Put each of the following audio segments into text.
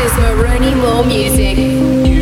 I don't wanna waste another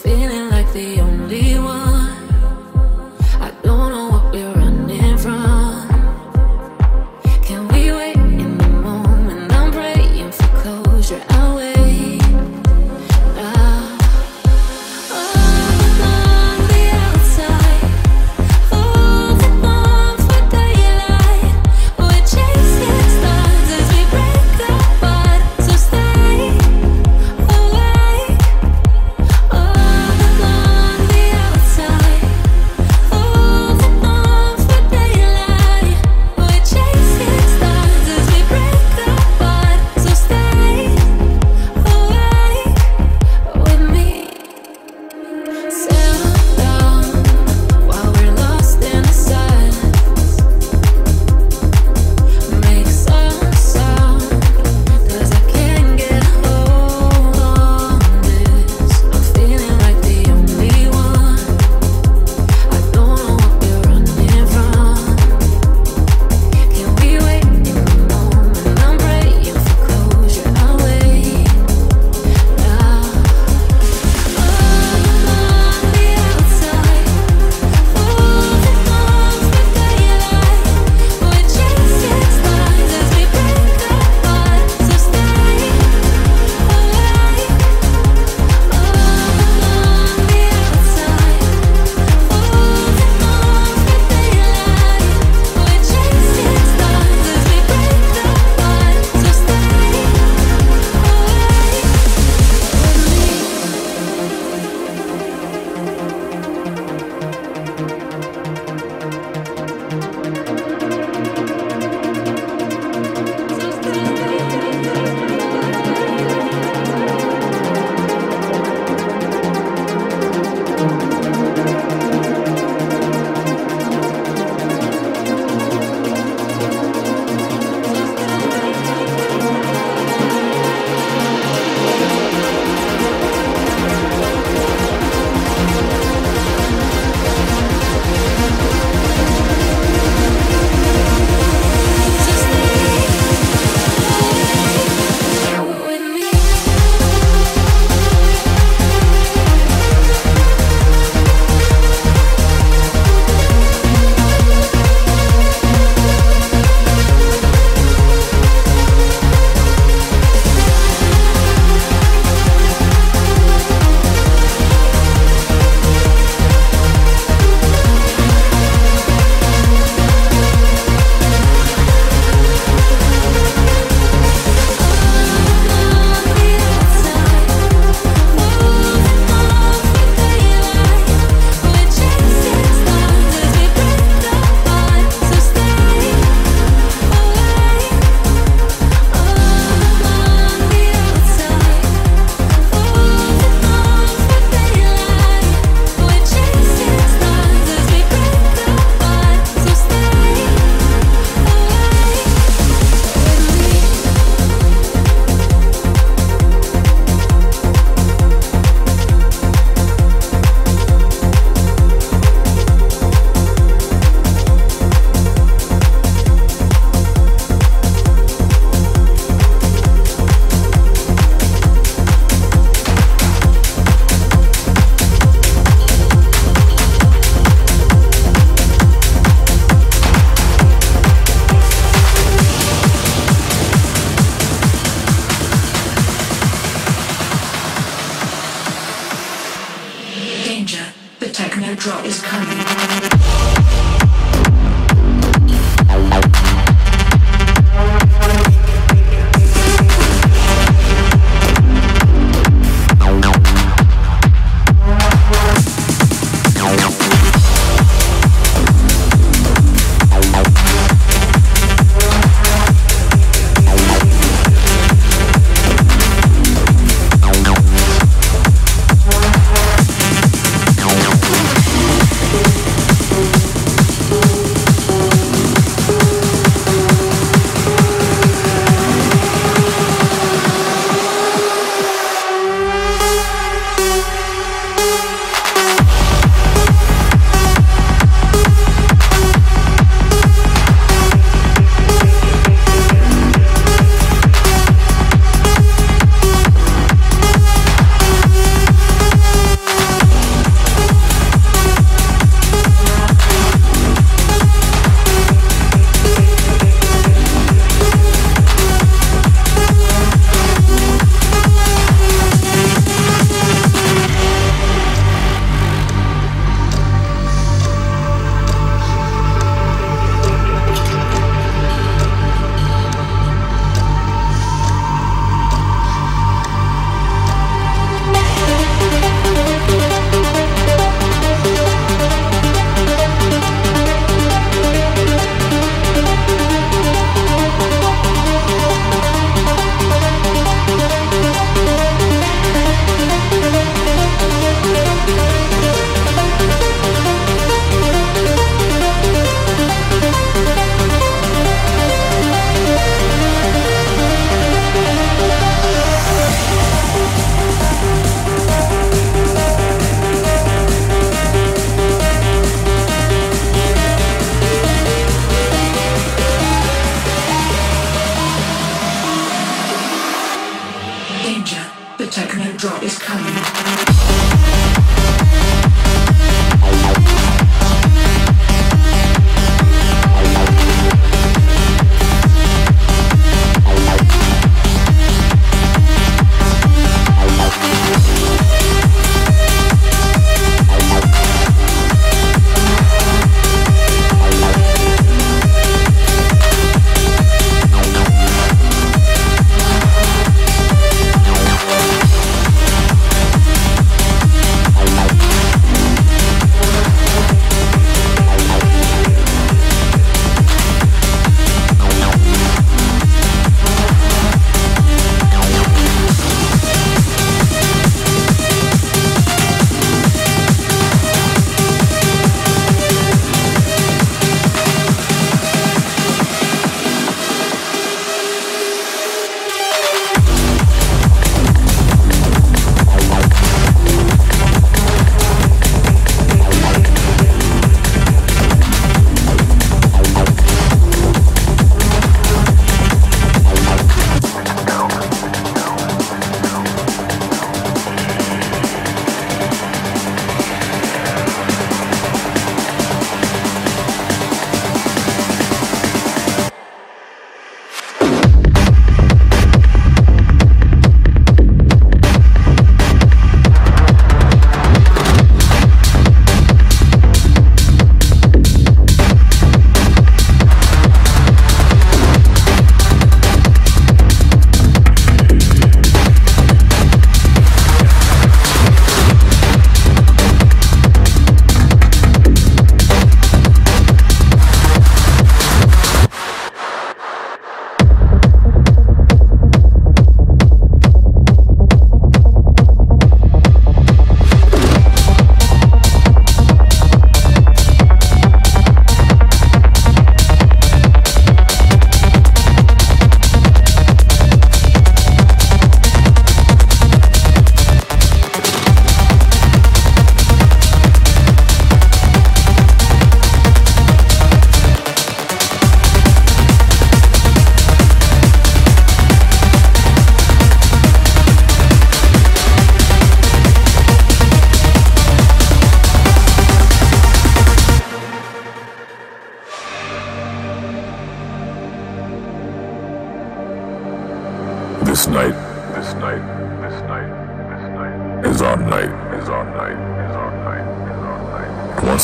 feel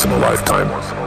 once in a lifetime.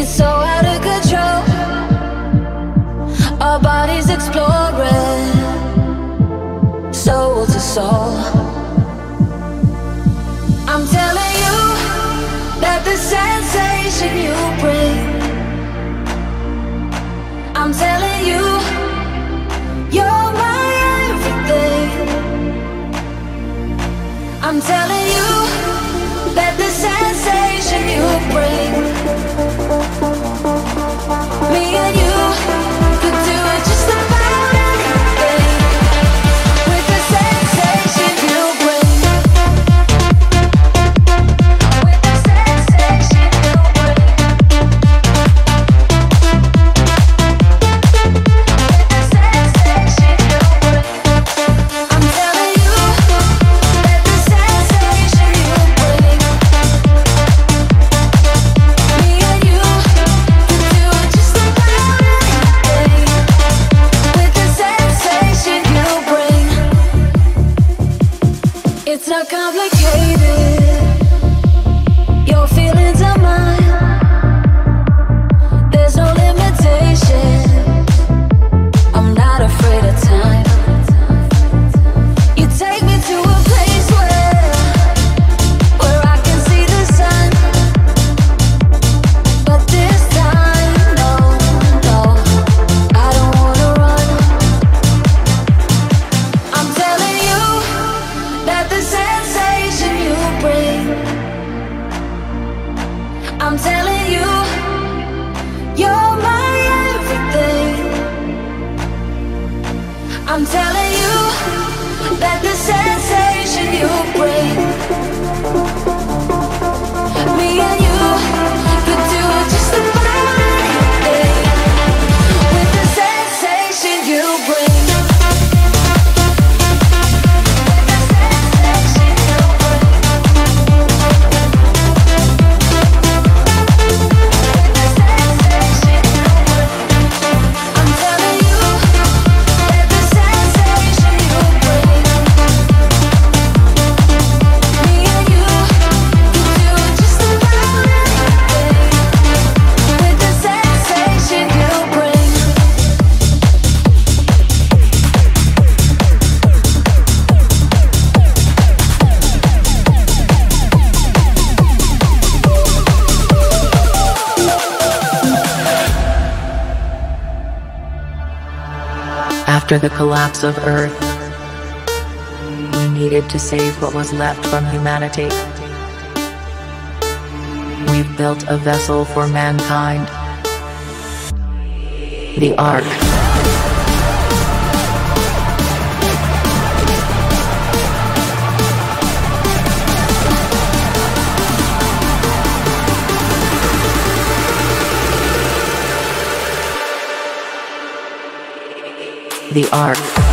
It's so out of control. Our bodies exploring Soul to soul. After the collapse of Earth, we needed to save what was left from humanity. We've built a vessel for mankind. The Ark. The Ark.